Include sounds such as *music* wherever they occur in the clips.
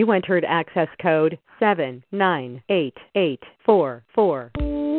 You entered access code 798844.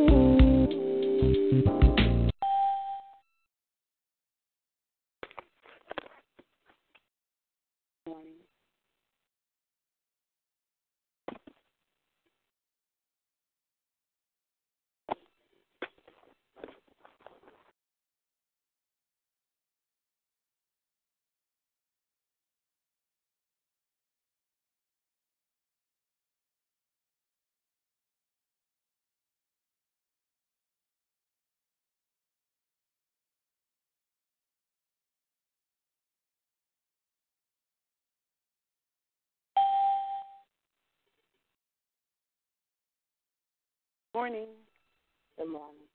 Morning. Good morning.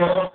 Uh-huh.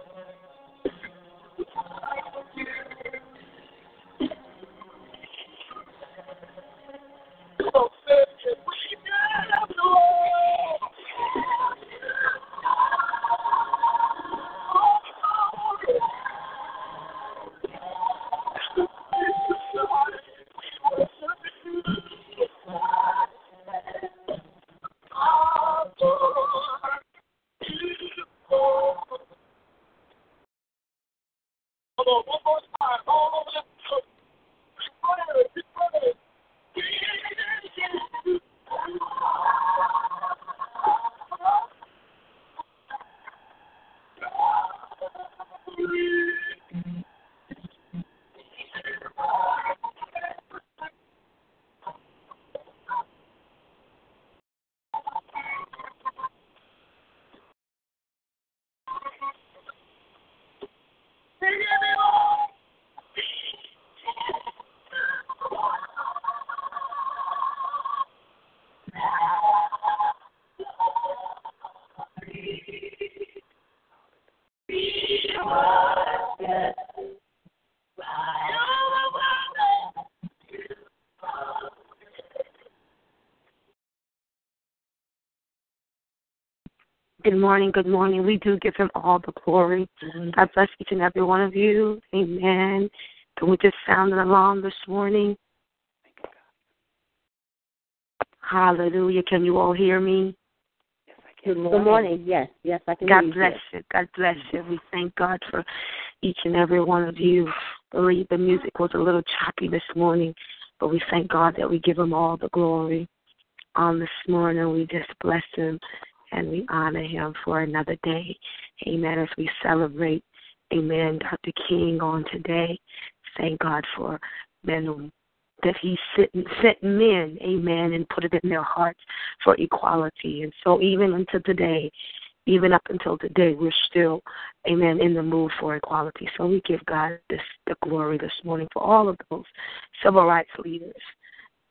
Good morning, good morning. We do give him all the glory. God bless each and every one of you. Amen. Can we just sound an alarm this morning? Hallelujah. Can you all hear me? Yes, I can. Good morning. Good morning. Yes, yes, I can hear you. God hear bless you. God bless you. We thank God for each and every one of you. Believe the music was a little choppy this morning, but we thank God that we give him all the glory on this morning. We just bless him and we honor him for another day. Amen. As we celebrate, amen, Dr. King on today. Thank God for men that he sent, sent men, amen, and put it in their hearts for equality. And so even until today, even up until today, we're still, amen, in the mood for equality. So we give God this the glory this morning for all of those civil rights leaders,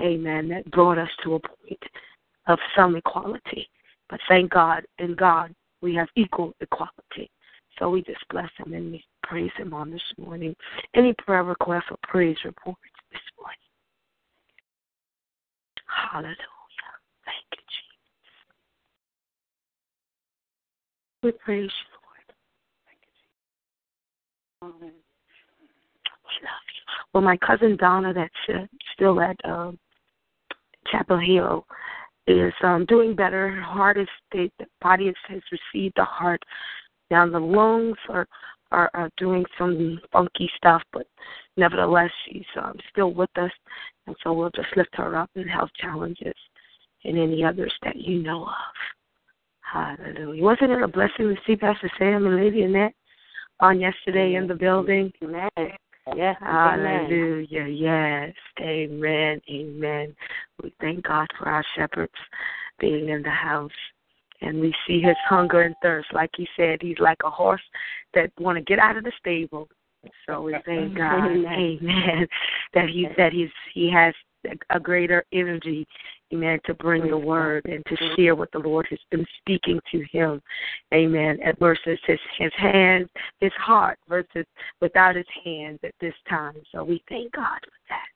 amen, that brought us to a point of some equality. But thank God, in God, we have equal equality. So we just bless him and we praise him on this morning. Any prayer requests or praise reports this morning? Hallelujah. Thank you, Jesus. We praise you, Lord. Thank you, Jesus. We love you. Well, my cousin Donna, that's uh, still at um, Chapel Hill, is um, doing better. Heart is the, body has, has received the heart. Now the lungs are, are are doing some funky stuff, but nevertheless, she's um, still with us, and so we'll just lift her up in health challenges and any others that you know of. Hallelujah. Wasn't it a blessing to see Pastor Sam and Lady Annette on yesterday in the building? Amen. Yes. Hallelujah. Yes. Amen. Amen. We thank God for our shepherds being in the house. And we see his hunger and thirst. Like he said, he's like a horse that want to get out of the stable. So we thank *laughs* God, Amen, that he that he's he has a greater energy, amen, to bring the word and to share what the Lord has been speaking to him, amen, versus his his hands, his heart versus without his hands at this time. So we thank God for that,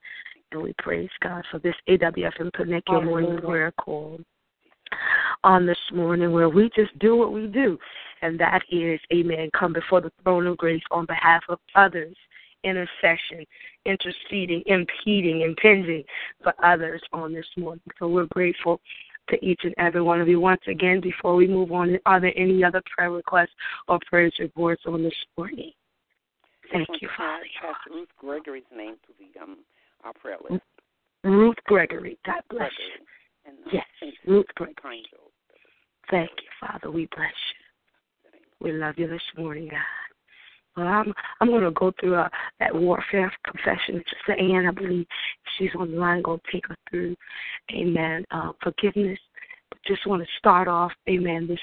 and we praise God for this AWFM Connect Your Morning Prayer Call on this morning where we just do what we do, and that is, amen, come before the throne of grace on behalf of others, intercession, interceding, impeding, impinging for others on this morning. So we're grateful to each and every one of you. Once again, before we move on, are there any other prayer requests or praise reports on this morning? Thank you, Father. Pastor Ruth Gregory's name to the um our prayer list. Ruth Gregory, God bless you. And, uh, yes, Ruth Gregory. Thank you, Father. We bless you. We love you this morning, God. Well, I'm I'm going to go through uh, that warfare confession. Sister Ann, I believe she's on the line. Going to take her through, Amen. Uh, forgiveness. But just want to start off, Amen. This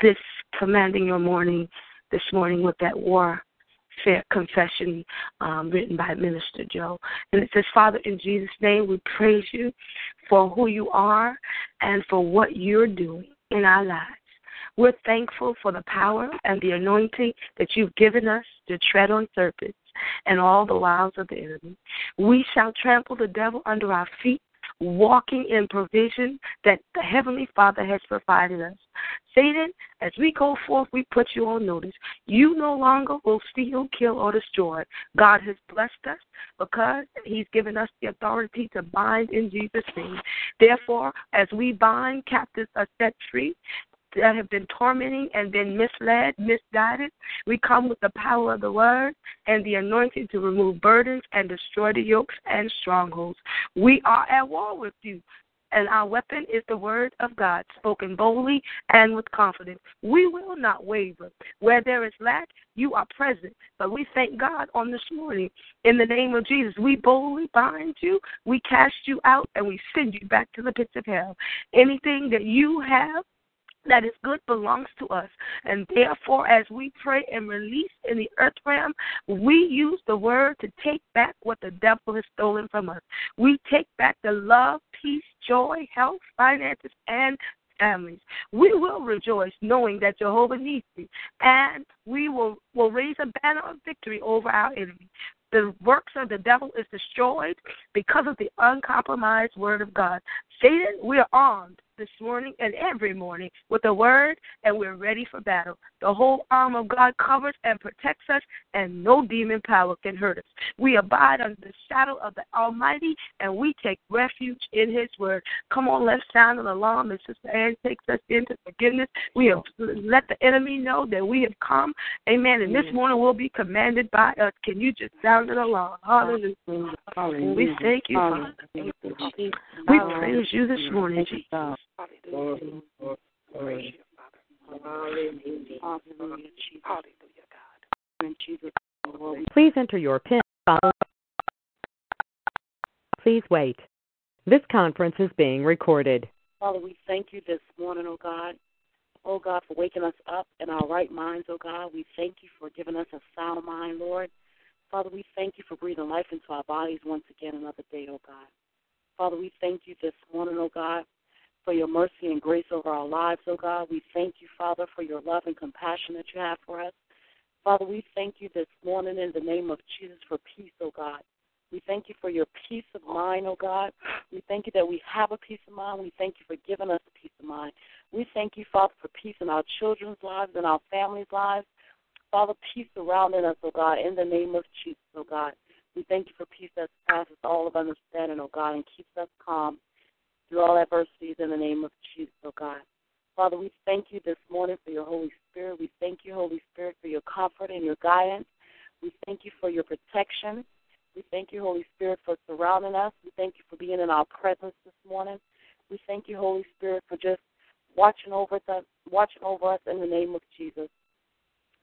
this commanding your morning this morning with that warfare confession um, written by Minister Joe, and it says, Father, in Jesus' name, we praise you for who you are and for what you're doing in our lives. We're thankful for the power and the anointing that you've given us to tread on serpents and all the wiles of the enemy. We shall trample the devil under our feet, walking in provision that the Heavenly Father has provided us. Satan, as we go forth, we put you on notice. You no longer will steal, kill, or destroy. God has blessed us because He's given us the authority to bind in Jesus' name. Therefore, as we bind, captives are set free that have been tormenting and been misled, misguided. We come with the power of the word and the anointing to remove burdens and destroy the yokes and strongholds. We are at war with you. And our weapon is the word of God, spoken boldly and with confidence. We will not waver. Where there is lack, you are present. But we thank God on this morning. In the name of Jesus, we boldly bind you, we cast you out, and we send you back to the pits of hell. Anything that you have that is good belongs to us. And therefore, as we pray and release in the earth realm, we use the word to take back what the devil has stolen from us. We take back the love, peace, joy, health, finances, and families. We will rejoice knowing that Jehovah needs me, and we will, will raise a banner of victory over our enemy. The works of the devil is destroyed because of the uncompromised word of God. Satan, we are armed this morning and every morning with the word, and we're ready for battle. The whole arm of God covers and protects us, and no demon power can hurt us. We abide under the shadow of the Almighty, and we take refuge in His word. Come on, let's sound an alarm as Sister Ann takes us into forgiveness. We have let the enemy know that we have come. Amen. And this morning we'll be commanded by us. Can you just sound an alarm? Hallelujah. Hallelujah. We thank you, Father. We praise you this morning, Jesus. Hallelujah. Praise you, Father. Hallelujah. Hallelujah, God. Please enter your PIN. Please wait. This conference is being recorded. Father, we thank you this morning, oh God. Oh God, for waking us up in our right minds, oh God. We thank you for giving us a sound mind, Lord. Father, we thank you for breathing life into our bodies once again another day, oh God. Father, we thank you this morning, oh God, for your mercy and grace over our lives, oh God. We thank you, Father, for your love and compassion that you have for us. Father, we thank you this morning in the name of Jesus for peace, oh God. We thank you for your peace of mind, oh God. We thank you that we have a peace of mind. We thank you for giving us a peace of mind. We thank you, Father, for peace in our children's lives and our families' lives. Father, peace surrounding us, oh God, in the name of Jesus, oh God. We thank you for peace that passes all of understanding, oh God, and keeps us calm through all adversities in the name of Jesus, oh God. Father, we thank you this morning for your Holy Spirit. We thank you, Holy Spirit, for your comfort and your guidance. We thank you for your protection. We thank you, Holy Spirit, for surrounding us. We thank you for being in our presence this morning. We thank you, Holy Spirit, for just watching over us, watching over us in the name of Jesus.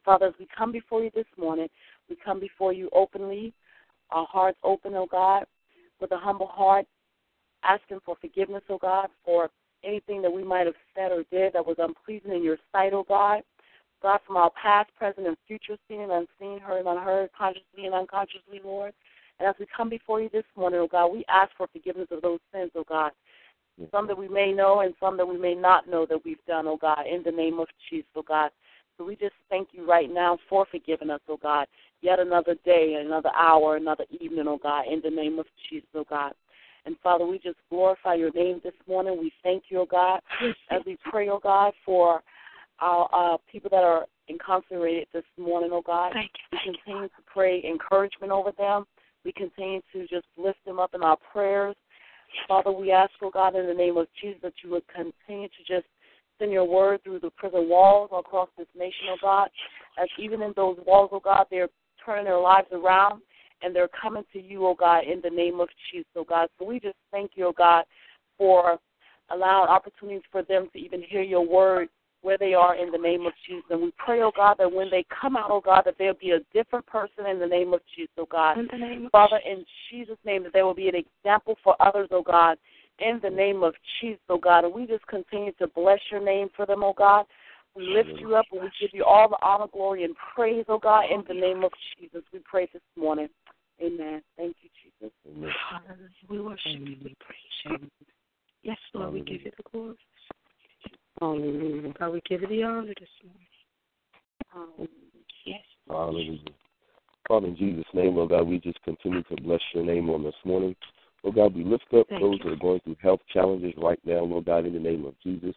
Father, as we come before you this morning, we come before you openly, our hearts open, O oh God, with a humble heart, asking for forgiveness, O oh God, for anything that we might have said or did that was unpleasing in your sight, O oh God. God, from our past, present, and future, seen and unseen, heard and unheard, consciously and unconsciously, Lord. And as we come before you this morning, oh God, we ask for forgiveness of those sins, oh God. Some that we may know and some that we may not know that we've done, oh God, in the name of Jesus, oh God. So we just thank you right now for forgiving us, oh God. Yet another day, another hour, another evening, oh God, in the name of Jesus, oh God. And Father, we just glorify your name this morning. We thank you, oh God, as we pray, oh God, for our uh, people that are incarcerated this morning, oh God. Thank you, we continue to pray encouragement over them. We continue to just lift them up in our prayers. Father, we ask, oh God, in the name of Jesus, that you would continue to just send your word through the prison walls across this nation, oh God. As even in those walls, oh God, they're turning their lives around and they're coming to you, oh God, in the name of Jesus, oh God. So we just thank you, oh God, for allowing opportunities for them to even hear your word where they are in the name of Jesus. And we pray, oh God, that when they come out, oh God, that they'll be a different person in the name of Jesus, oh God. In the name Father, in Jesus' name, that they will be an example for others, oh God, in the name of Jesus, oh God. And we just continue to bless your name for them, oh God. We lift you up and we give you all the honor, glory, and praise, oh God, in the name of Jesus. We pray this morning. Amen. Thank you, Jesus. Amen. We worship you. We praise you. Yes, Lord, we give you the glory. Hallelujah. God, we give you the honor this morning. Yes. Hallelujah. Father, in Jesus' name, Lord God, we just continue to bless your name on this morning. Lord God, we lift up Thank those you. that are going through health challenges right now, Lord God, in the name of Jesus.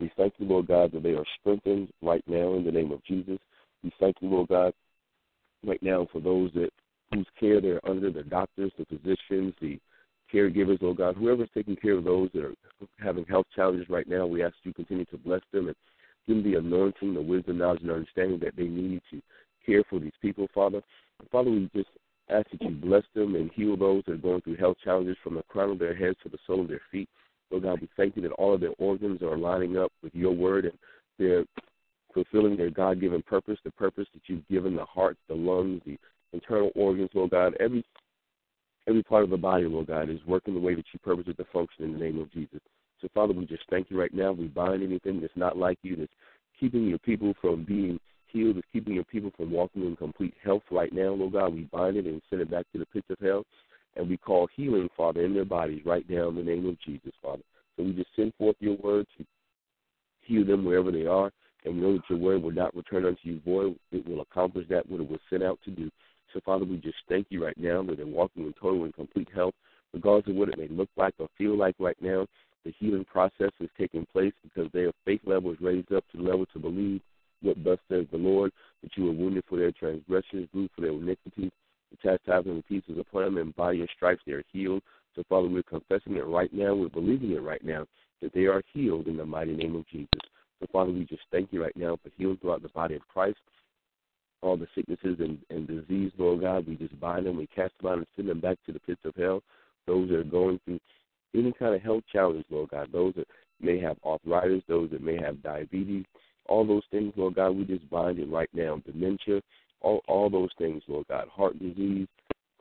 We thank you, Lord God, that they are strengthened right now in the name of Jesus. We thank you, Lord God, right now for those that whose care they're under, the doctors, the physicians, the caregivers, Lord God, whoever's taking care of those that are having health challenges right now, we ask you continue to bless them and give them the anointing, the wisdom, knowledge, and understanding that they need to care for these people, Father. And Father, we just ask that you bless them and heal those that are going through health challenges from the crown of their heads to the sole of their feet. Lord God, we thank you that all of their organs are lining up with your word and they're fulfilling their God given purpose, the purpose that you've given the heart, the lungs, the internal organs, Lord God, every every part of the body, Lord God, is working the way that you purpose it to function in the name of Jesus. So, Father, we just thank you right now. We bind anything that's not like you, that's keeping your people from being healed, that's keeping your people from walking in complete health right now, Lord God. We bind it and send it back to the pits of hell. And we call healing, Father, in their bodies right now in the name of Jesus, Father. So we just send forth your word to heal them wherever they are. And we know that your word will not return unto you void. It will accomplish that what it was sent out to do. So, Father, we just thank you right now that they're walking in total and complete health, regardless of what it may look like or feel like right now. The healing process is taking place because their faith level is raised up to the level to believe what thus says the Lord, that you were wounded for their transgressions, bruised for their iniquities. The chastisement of peace is upon them, and by your stripes they are healed. So, Father, we're confessing it right now. We're believing it right now that they are healed in the mighty name of Jesus. So, Father, we just thank you right now for healing throughout the body of Christ all the sicknesses and, and disease, Lord God. We just bind them, we cast them out and send them back to the pits of hell. Those that are going through any kind of health challenge, Lord God, those that may have arthritis, those that may have diabetes, all those things, Lord God, we just bind it right now. Dementia, all all those things, Lord God, heart disease,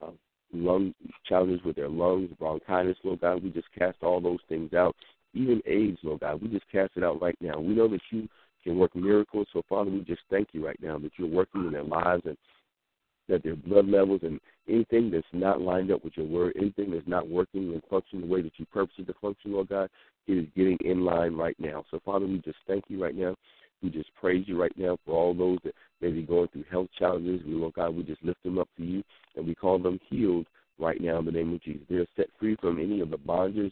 um, lung challenges with their lungs, bronchitis, Lord God, we just cast all those things out. Even AIDS, Lord God, we just cast it out right now. We know that you can work miracles. So, Father, we just thank you right now that you're working in their lives and that their blood levels and anything that's not lined up with your word, anything that's not working and functioning the way that you purpose it to function, Lord God, it is getting in line right now. So, Father, we just thank you right now. We just praise you right now for all those that may be going through health challenges. We, Lord God, we just lift them up to you and we call them healed right now in the name of Jesus. They're set free from any of the bondages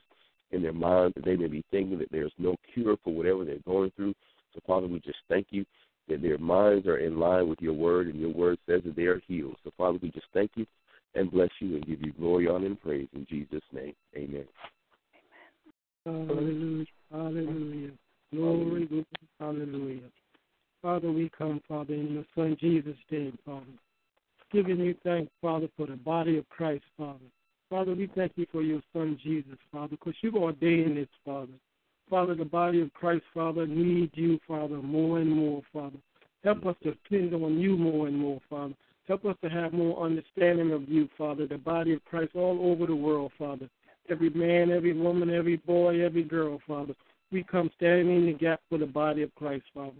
in their minds that they may be thinking that there's no cure for whatever they're going through. So, Father, we just thank you that their minds are in line with your word, and your word says that they are healed. So, Father, we just thank you and bless you and give you glory, honor, and praise in Jesus' name. Amen. Hallelujah. Hallelujah. Glory, glory, hallelujah. Father, we come, Father, in your Son Jesus' name, Father. giving you thanks, Father, for the body of Christ, Father. Father, we thank you for your son Jesus, Father, because you've ordained this, Father. Father, the body of Christ, Father, needs you, Father, more and more, Father. Help us to depend on you more and more, Father. Help us to have more understanding of you, Father, the body of Christ all over the world, Father. Every man, every woman, every boy, every girl, Father. We come standing in the gap for the body of Christ, Father.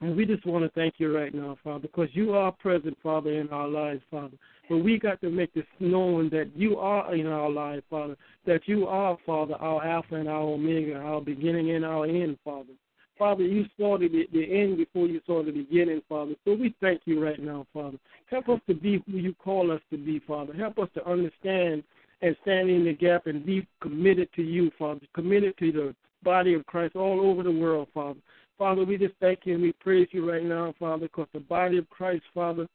And we just want to thank you right now, Father, because you are present, Father, in our lives, Father. But we got to make this known that you are in our lives, Father, that you are, Father, our Alpha and our Omega, our beginning and our end, Father. Father, you saw the, the end before you saw the beginning, Father. So we thank you right now, Father. Help us to be who you call us to be, Father. Help us to understand and stand in the gap and be committed to you, Father, committed to the body of Christ all over the world, Father. Father, we just thank you and we praise you right now, Father, because the body of Christ, Father,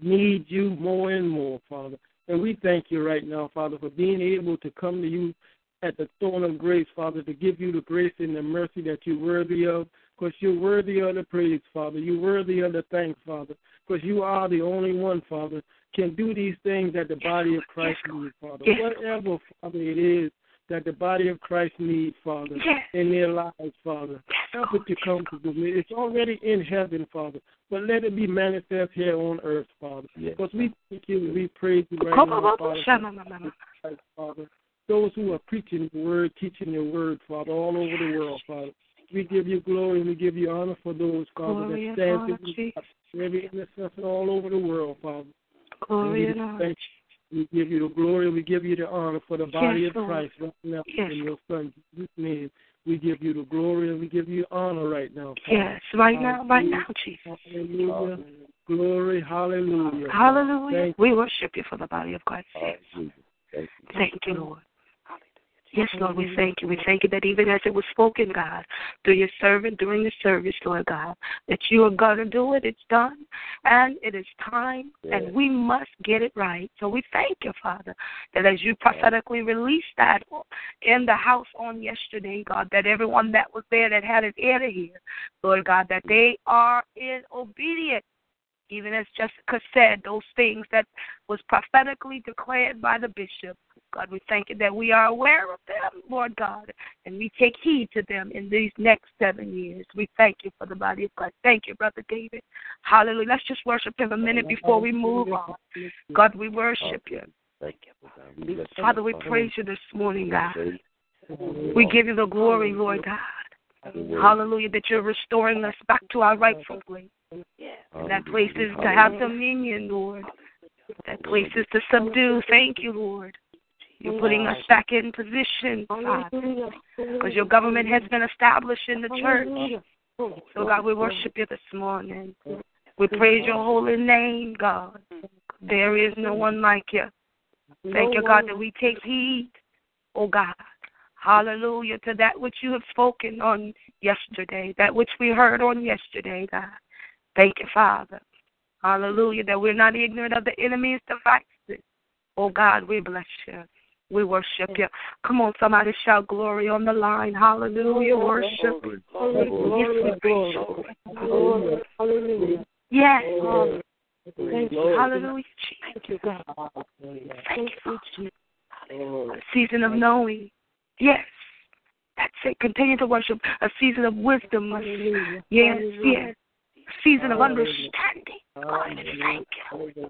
needs you more and more, Father. And we thank you right now, Father, for being able to come to you at the throne of grace, Father, to give you the grace and the mercy that you're worthy of, because you're worthy of the praise, Father. You're worthy of the thanks, Father, because you are the only one, Father, can do these things that the body of Christ needs, Father. Whatever, Father, it is that the body of Christ needs, Father, in their lives, Father. Help it to come to them. It's already in heaven, Father, but let it be manifest here on earth, Father. Because we thank you we praise you right now, Father. Father. Those who are preaching the word, teaching your word, Father, all over the world, Father. We give you glory and we give you honor for those, Father, that stand in every intercessor all over the world, Father. Glory and, and thank you. We give you the glory, we give you the honor for the body yes, of Christ right now yes. in your Son Jesus' name. We give you the glory and we give you honor right now. Father. Yes, right hallelujah. now, right now, Jesus. Hallelujah. Glory, hallelujah. Hallelujah. Thank we worship you for the body of Christ. Thank you, Thank you Lord. Yes, Lord, we thank you. We thank you that even as it was spoken, God, through your servant during the service, Lord God, that you are going to do it. It's done. And it is time, Yeah. and we must get it right. So we thank you, Father, that as you prophetically released that in the house on yesterday, God, that everyone that was there that had an ear to hear, Lord God, that mm. they are in obedience even as Jessica said, those things that was prophetically declared by the bishop. God, we thank you that we are aware of them, Lord God, and we take heed to them in these next seven years. We thank you for the body of Christ. Thank you, Brother David. Hallelujah. Let's just worship him a minute before we move on. God, we worship you. Thank you. Father, we praise you this morning, God. We give you the glory, Lord God. Hallelujah, that you're restoring us back to our rightful place. And that place is to have dominion, Lord. That place is to subdue. Thank you, Lord. You're putting us back in position, Father, because your government has been established in the church. So, God, we worship you this morning. We praise your holy name, God. There is no one like you. Thank you, God, that we take heed, oh God. Hallelujah to that which you have spoken on yesterday, that which we heard on yesterday, God. Thank you, Father. Hallelujah, that we're not ignorant of the enemy's devices. Oh God, we bless you. We worship you. Come on, somebody shout glory on the line. Hallelujah. Worship. Hallelujah. Yes. Thank you. Hallelujah. Thank you, God. Thank you. A season of knowing. Yes. That's it. Continue to worship. A season of wisdom. Yes, yes. A season of understanding. God, thank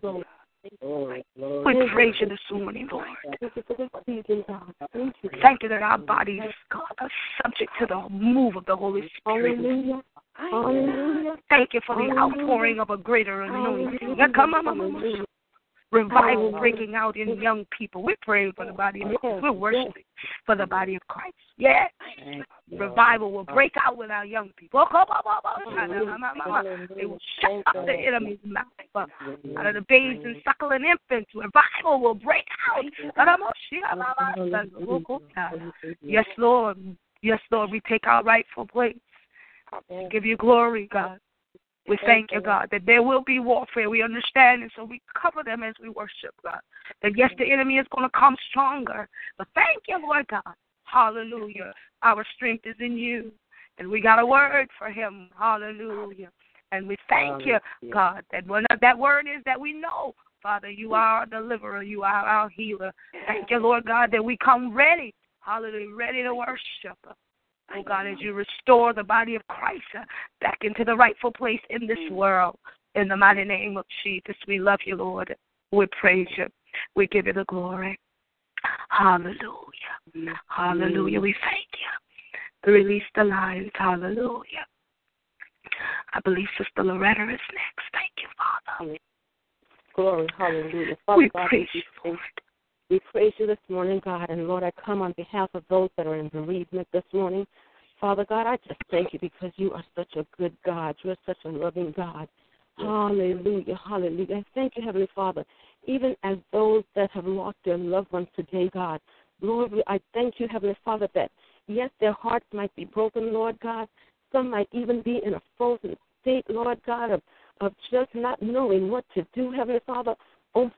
you. We praise you this morning, Lord. Thank you for this season, God. Thank you. Thank you that our bodies, are subject to the move of the Holy Spirit. Thank you for the outpouring of a greater anointing. Yeah, come on, mama. Revival breaking out in young people. We're praying for the body of Christ. We're worshiping for the body of Christ. Yes. Revival will break out with our young people. They will shut up the enemy's mouth. Out of the babes and suckling infants, revival will break out. Yes, Lord. Yes, Lord. We take our rightful place. Give you glory, God. We thank you, God, that there will be warfare. We understand, and so we cover them as we worship, God. That yes, the enemy is going to come stronger. But thank you, Lord God. Hallelujah. Our strength is in you. And we got a word for him. Hallelujah. And we thank you, God, that when that word is that we know, Father, you are our deliverer, you are our healer. Thank you, Lord God, that we come ready, hallelujah, ready to worship. Oh God, as you restore the body of Christ uh, back into the rightful place in this world. In the mighty name of Jesus, we love you, Lord. We praise you. We give you the glory. Hallelujah. Hallelujah. We thank you. Release the lines. Hallelujah. I believe Sister Loretta is next. Thank you, Father. Glory, hallelujah. Father we God, praise you, Lord. We praise you this morning, God. And Lord, I come on behalf of those that are in bereavement this morning. Father God, I just thank you because you are such a good God. You're such a loving God. Hallelujah, hallelujah. I thank you, Heavenly Father, even as those that have lost their loved ones today, God. Lord, I thank you, Heavenly Father, that yes, their hearts might be broken, Lord God. Some might even be in a frozen state, Lord God, of, of just not knowing what to do, Heavenly Father,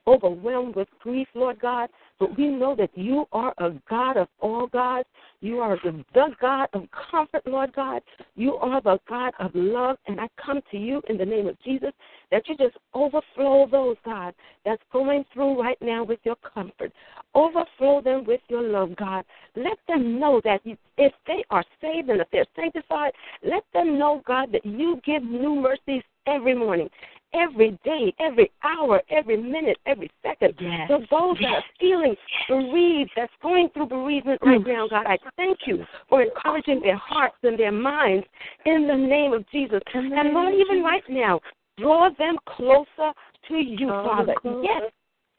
overwhelmed with grief, Lord God. But we know that you are a God of all gods. You are the, the God of comfort, Lord God. You are the God of love. And I come to you in the name of Jesus that you just overflow those, God, that's going through right now with your comfort. Overflow them with your love, God. Let them know that if they are saved and if they're sanctified, let them know, God, that you give new mercies every morning, every day, every hour, every minute, every second. Yes. So those that are feeling bereaved, that's going through bereavement right now, God, I thank you for encouraging their hearts and their minds in the name of Jesus. And Lord, even right now, draw them closer to you, Father. Yes.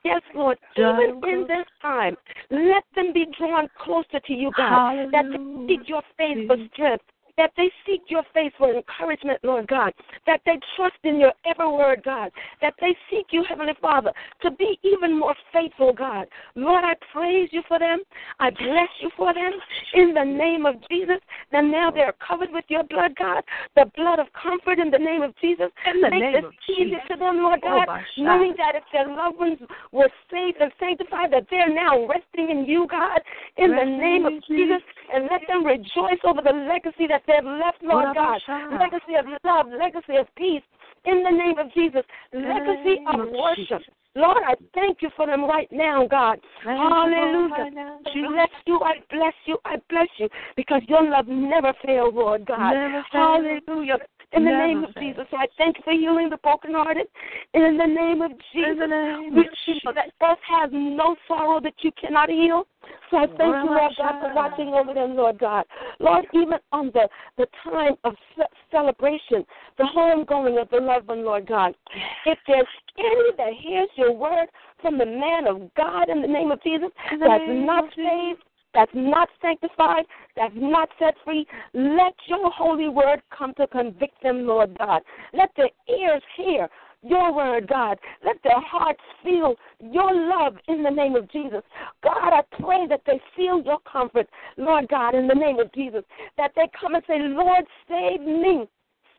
Yes, Lord. Even in this time, let them be drawn closer to you, God. That they seek your face for strength. That they seek your face for encouragement, Lord God. That they trust in your every word, God. That they seek you, Heavenly Father, to be even more faithful, God. Lord, I praise you for them. I bless you for them in the name of Jesus. And now they are covered with your blood, God. The blood of comfort in the name of Jesus. In the Make name this of easy Jesus. to them, Lord Oh, God. my knowing that if their loved ones were saved and sanctified, that they're now resting in you, God, in the name of in Jesus. And let them rejoice over the legacy that they've left, Lord God. Legacy of love, legacy of peace, in the name of Jesus. Legacy of worship. Lord, I thank you for them right now, God. Thank Hallelujah. now, I bless you, I bless you, I bless you, because your love never fails, Lord God. Never. Hallelujah. In the Never name of. Jesus, I thank you for healing the brokenhearted. In the name of Jesus, name we know that earth has no sorrow that you cannot heal. So I thank you, Lord God, for watching over them, Lord God. Lord, even on the, the time of celebration, the homegoing of the loved one, Lord God, if there's any that hears your word from the man of God in the name of Jesus that's not saved, that's not sanctified, that's not set free, let your holy word come to convict them, Lord God. Let their ears hear your word, God. Let their hearts feel your love in the name of Jesus. God, I pray that they feel your comfort, Lord God, in the name of Jesus. That they come and say, Lord, save me.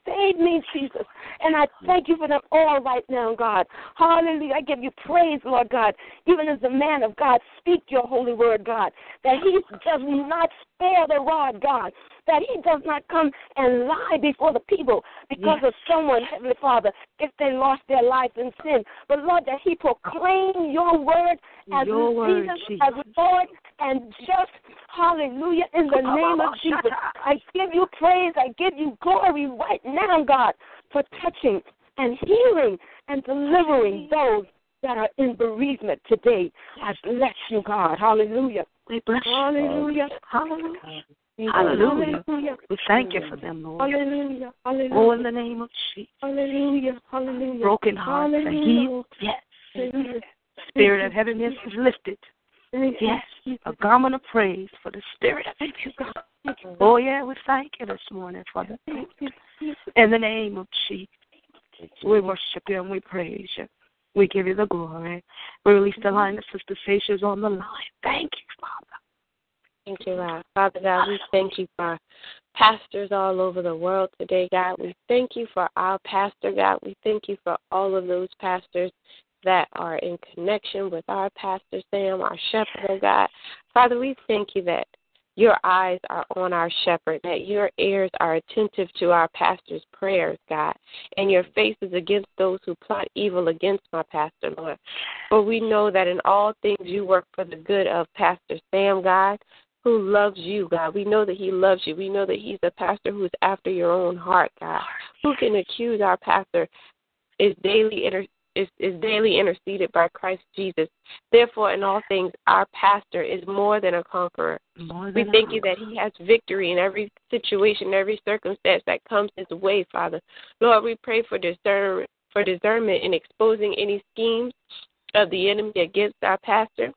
Save me, Jesus. And I thank you for them all right now, God. Hallelujah. I give you praise, Lord God. Even as the man of God, speak your holy word, God. That he does not spare the rod, God. That he does not come and lie before the people because of someone, Heavenly Father, if they lost their life in sin. But Lord, that he proclaim your word as Your word, Jesus, Jesus. as Lord and just. Hallelujah. In the name of Jesus. I give you praise. I give you glory right now, God, for touching and healing and delivering those that are in bereavement today. I bless you, God. Hallelujah. We bless you. Hallelujah. Hallelujah. Hallelujah. Hallelujah. We thank you for them, Lord. Hallelujah. Oh, in Hallelujah. the name of Jesus. Hallelujah. Hallelujah. Broken hearts are Hallelujah. healed. Yes. Hallelujah. Spirit of heaviness is lifted. Yes. A garment of praise for the spirit of heaviness. Thank you. Oh, yeah, we thank you this morning, Father. Thank you. In the name of Jesus, we worship you and we praise you. We give you the glory. We release the line of Sister Sasha's on the line. Thank you, Father. Thank you, God. Father God, we thank you for pastors all over the world today, God. We thank you for our pastor, God. We thank you for all of those pastors that are in connection with our pastor Sam, our shepherd, oh God. Father, we thank you that your eyes are on our shepherd, that your ears are attentive to our pastor's prayers, God, and your face is against those who plot evil against my pastor, Lord. For we know that in all things you work for the good of Pastor Sam, God, who loves you, God. We know that he loves you. We know that he's a pastor who's after your own heart, God. Who can accuse our pastor is daily inter- is, is daily interceded by Christ Jesus. Therefore, in all things, our pastor is more than a conqueror. we thank you that he has victory in every situation, every circumstance that comes his way, Father. Lord, we pray for discern for discernment in exposing any schemes of the enemy against our pastor.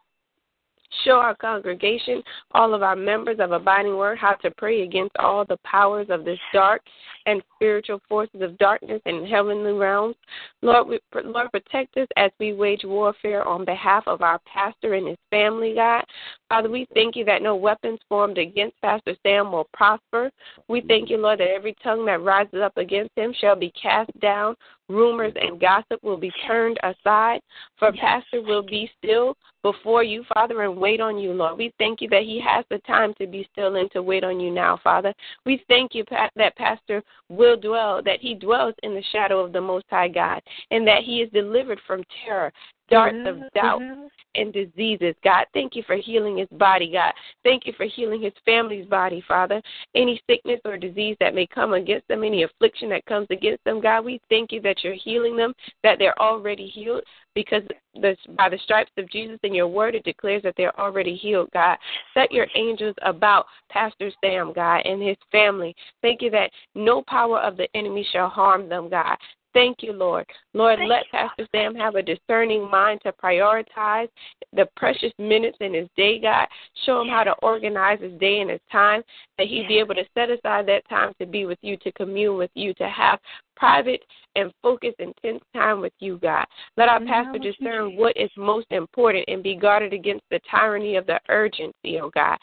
Show our congregation, all of our members of Abiding Word, how to pray against all the powers of this dark and spiritual forces of darkness in heavenly realms. Lord, we, Lord, protect us as we wage warfare on behalf of our pastor and his family, God. Father, we thank you that no weapons formed against Pastor Sam will prosper. We thank you, Lord, that every tongue that rises up against him shall be cast down. Rumors and gossip will be turned aside, for Pastor will be still before you, Father, and wait on you, Lord. We thank you that he has the time to be still and to wait on you now, Father. We thank you that Pastor will dwell, that he dwells in the shadow of the Most High God, and that he is delivered from terror, darts mm-hmm, of doubt mm-hmm. and diseases. God, thank you for healing his body, God. Thank you for healing his family's body, Father. Any sickness or disease that may come against them, any affliction that comes against them, God, we thank you that you're healing them, that they're already healed because the, by the stripes of Jesus in your word, it declares that they're already healed, God. Set your angels about Pastor Sam, God, and his family. Thank you that no power of the enemy shall harm them, God. Thank you, Lord. Lord, Thank let Pastor Sam have a discerning mind to prioritize the precious minutes in his day, God. Show him how to organize his day and his time, that he be able to set aside that time to be with you, to commune with you, to have private and focused, intense time with you, God. Let our pastor discern what is most important and be guarded against the tyranny of the urgency, oh God.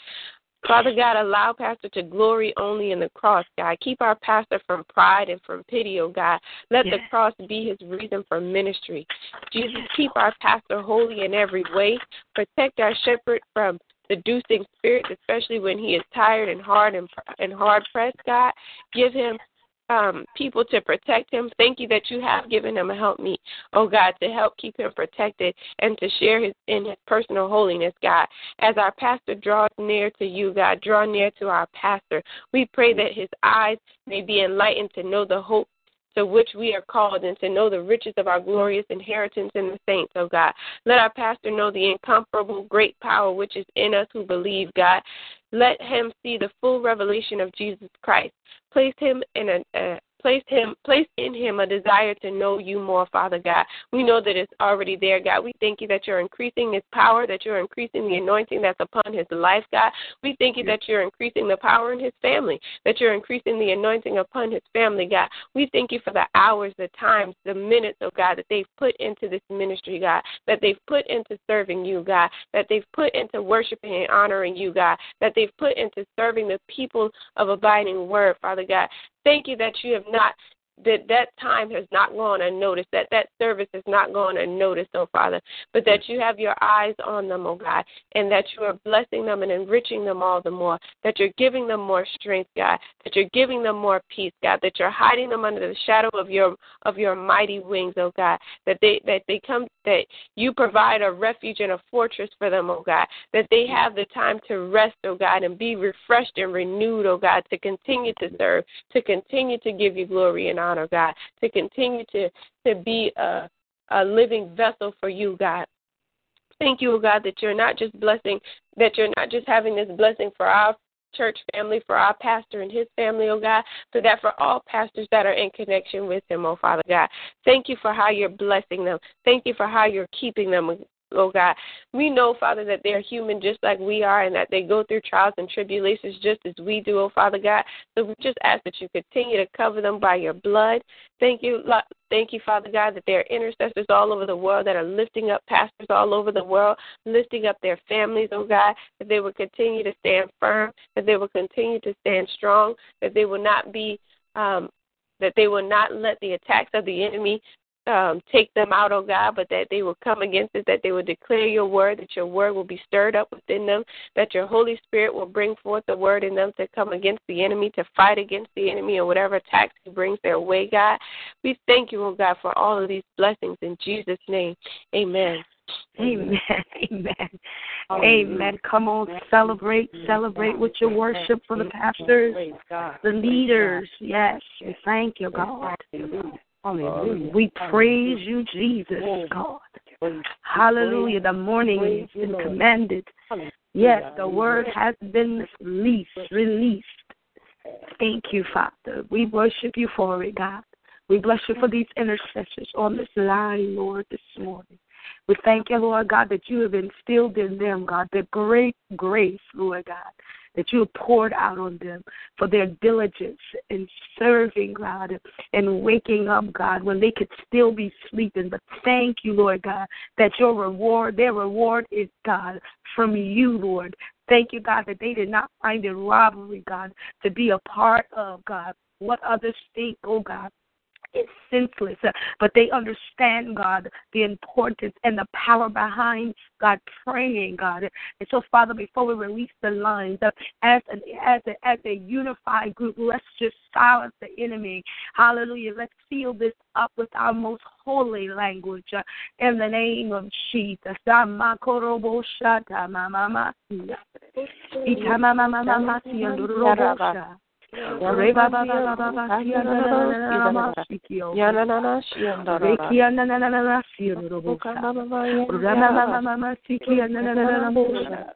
Father God, allow Pastor to glory only in the cross, God. Keep our pastor from pride and from pity, oh God. Let yes. the cross be his reason for ministry. Jesus, keep our pastor holy in every way. Protect our shepherd from seducing spirits, especially when he is tired and hard and, and hard pressed, God. Give him um, people to protect him. Thank you that you have given him a helpmeet, oh God, to help keep him protected and to share his in his personal holiness, God. As our pastor draws near to you, God, draw near to our pastor. We pray that his eyes may be enlightened to know the hope to which we are called and to know the riches of our glorious inheritance in the saints, oh God. Let our pastor know the incomparable great power which is in us who believe, God. Let him see the full revelation of Jesus Christ. Place him in a, a place him place in him a desire to know you more, Father God. We know that it's already there, God. We thank you that you're increasing his power, that you're increasing the anointing that's upon his life, God. We thank you that you're increasing the power in his family, that you're increasing the anointing upon his family, God. We thank you for the hours, the times, the minutes, oh God, that they've put into this ministry, God, that they've put into serving you, God, that they've put into worshiping and honoring you, God, that they've put into serving the people of abiding word, Father God. Thank you that you have not that that time has not gone unnoticed, that that service has not gone unnoticed, oh Father, but that you have your eyes on them, oh God, and that you are blessing them and enriching them all the more, that you're giving them more strength, God, that you're giving them more peace, God, that you're hiding them under the shadow of your of your mighty wings, oh God, that they that they come that you provide a refuge and a fortress for them, oh God, that they have the time to rest, oh God, and be refreshed and renewed, oh God, to continue to serve, to continue to give you glory and Oh God, to continue to, to be a, a living vessel for you, God. Thank you, oh God, that you're not just blessing, that you're not just having this blessing for our church family, for our pastor and his family, oh God, so that for all pastors that are in connection with him, oh Father God. Thank you for how you're blessing them. Thank you for how you're keeping them, oh God. We know, Father, that they're human just like we are and that they go through trials and tribulations just as we do, oh Father God. So we just ask that you continue to cover them by your blood. Thank you, thank you, Father God, that there are intercessors all over the world that are lifting up pastors all over the world, lifting up their families, oh God, that they will continue to stand firm, that they will continue to stand strong, that they will not be um, that they will not let the attacks of the enemy um, take them out, oh God, but that they will come against it, that they will declare your word, that your word will be stirred up within them, that your Holy Spirit will bring forth the word in them to come against the enemy, to fight against the enemy or whatever attacks he brings their way, God. We thank you, oh God, for all of these blessings in Jesus' name. Amen. Amen. *laughs* Amen. Amen. Come on, celebrate, celebrate with your worship for the pastors, the leaders. Yes, we thank you, God. We praise you, Jesus, God. Hallelujah. The morning has been commanded. Yes, the word has been released, released. Thank you, Father. We worship you for it, God. We bless you for these intercessors on this line, Lord, this morning. We thank you, Lord God, that you have instilled in them, God, the great grace, Lord God, that you have poured out on them for their diligence in serving, God, and waking up, God, when they could still be sleeping. But thank you, Lord God, that your reward, their reward is, God, from you, Lord. Thank you, God, that they did not find it robbery, God, to be a part of, God, what others think, oh God, it's senseless, but they understand, God, the importance and the power behind God praying, God. And so, Father, before we release the lines, uh, as an, as a, as a unified group, let's just silence the enemy. Hallelujah. Let's seal this up with our most holy language uh, in the name of Jesus. Baba baba baba siya na na na na na masikio. Ya na na na siya na na. Rekia na na na na na siya na robo. Rama mama mama sikia na na na na na mosa.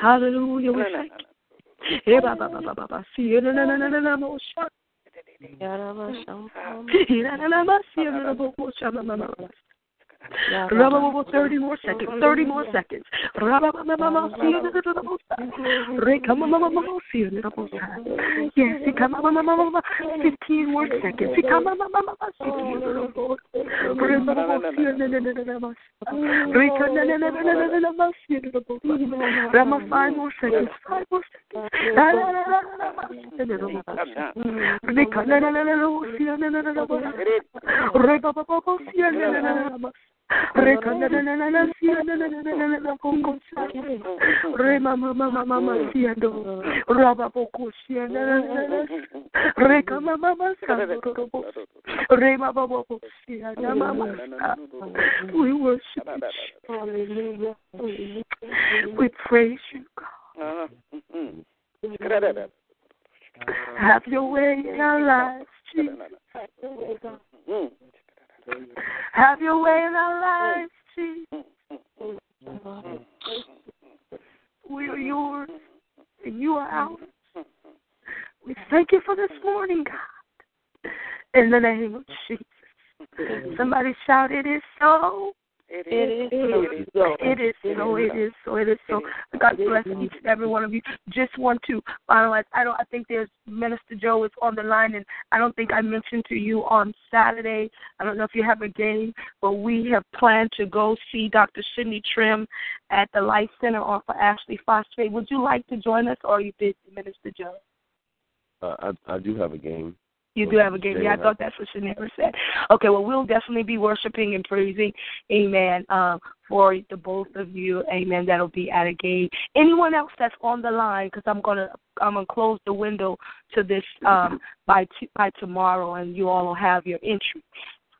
Hallelujah. We thank you. Reba 30 more seconds, 30 more seconds. Yes, 15 more seconds. Rama, five more seconds, five more seconds. We worship you hallelujah we praise you God have your way in our lives Jesus have your way in our lives, Jesus. We are yours and you are ours. We thank you for this morning, God. In the name of Jesus. Somebody shout, It is so. It is so. It is so. It is so. It is so. God bless each and every one of you. Just want to finalize. I don't. I think there's Minister Joe is on the line, and I don't think I mentioned to you on Saturday. I don't know if you have a game, but we have planned to go see Dr. Cindy Trimm at the Life Center on for Ashley Phosphate. Would you like to join us, or are you busy, Minister Joe? Uh, I I do have a game. You do have a game. Yeah, I thought that's what Shanera said. Okay, well, we'll definitely be worshiping and praising, amen, um, for the both of you, amen. That'll be at a game. Anyone else that's on the line, because I'm gonna I'm gonna close the window to this um, by t- by tomorrow, and you all will have your entry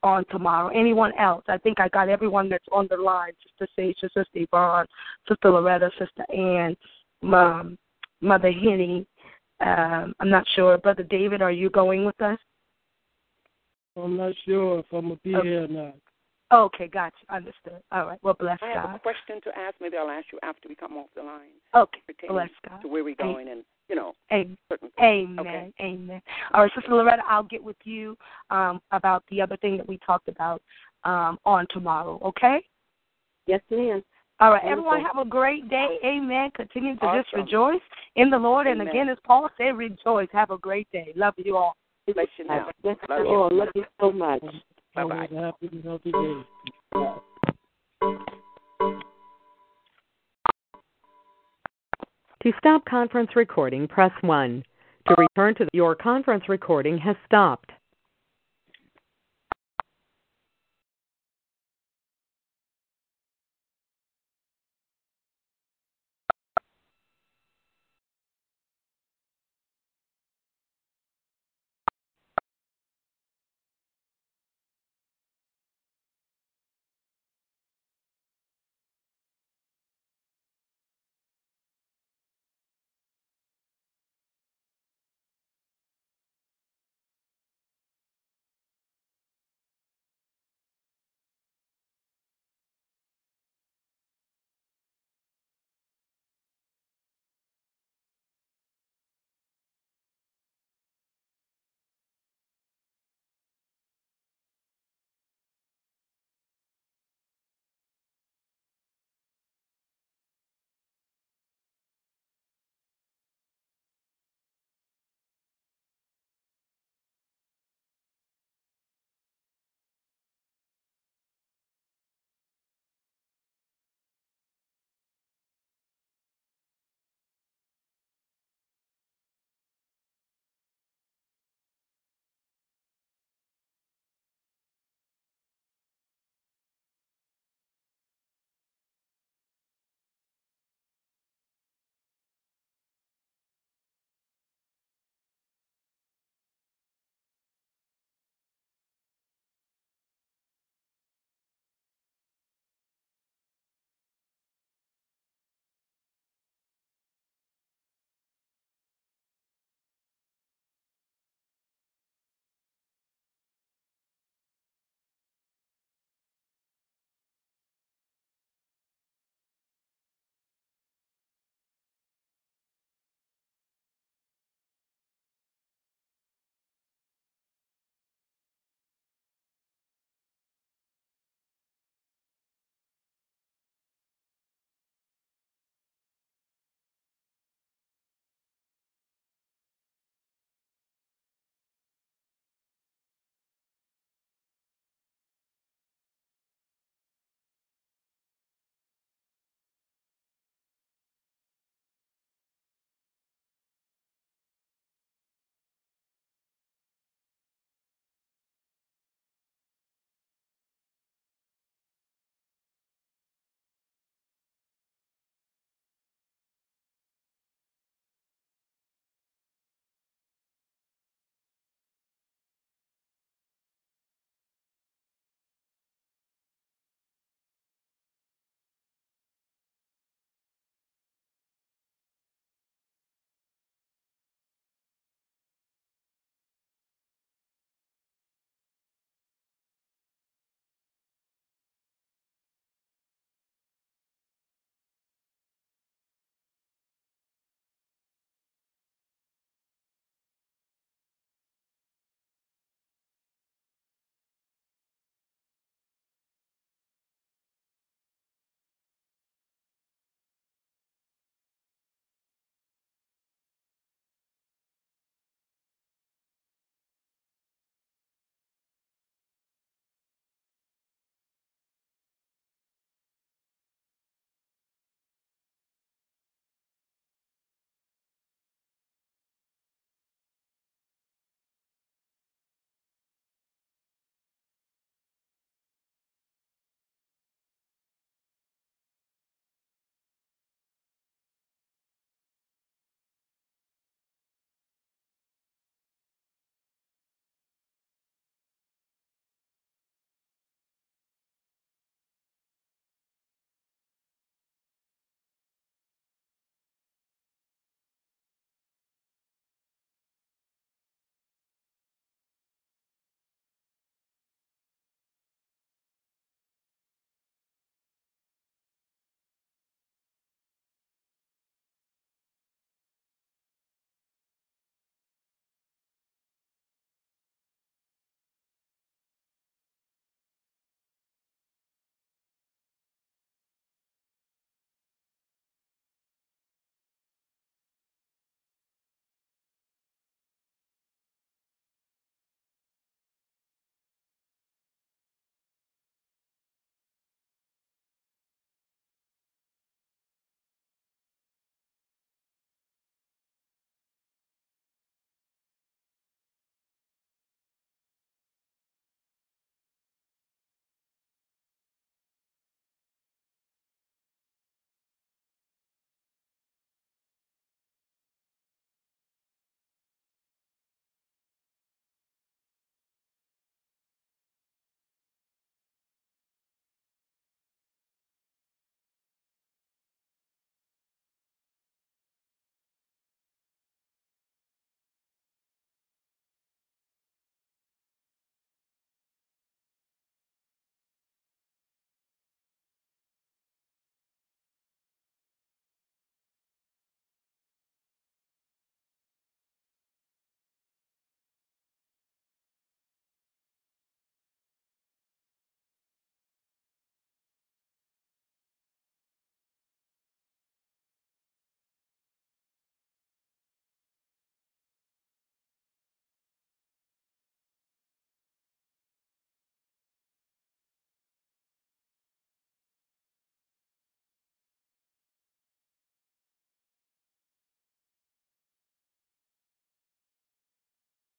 on tomorrow. Anyone else? I think I got everyone that's on the line. Sister Sage, Sister Yvonne, Sister Loretta, Sister Ann, Mom, Mother Henny. Um, I'm not sure. Brother David, are you going with us? I'm not sure if I'm gonna be Okay. here or not. Okay, gotcha. Understood. All right. Well, bless God. I have a question to ask. Maybe I'll ask you after we come off the line. Okay, bless God. to where we're going and you know. Amen. certain Amen. Okay. Amen. All right, Sister Loretta, I'll get with you um, about the other thing that we talked about um, on tomorrow. Okay. Yes, ma'am. All right, everyone have a great day. Amen. Continue to just rejoice in the Lord. And again, as Paul said, rejoice. Have a great day. Love you all. Bless you now. Yes, Love you. Lord. Love you so much. Bye bye. Have a happy and healthy day. To stop conference recording, press 1. To return to your conference recording has stopped.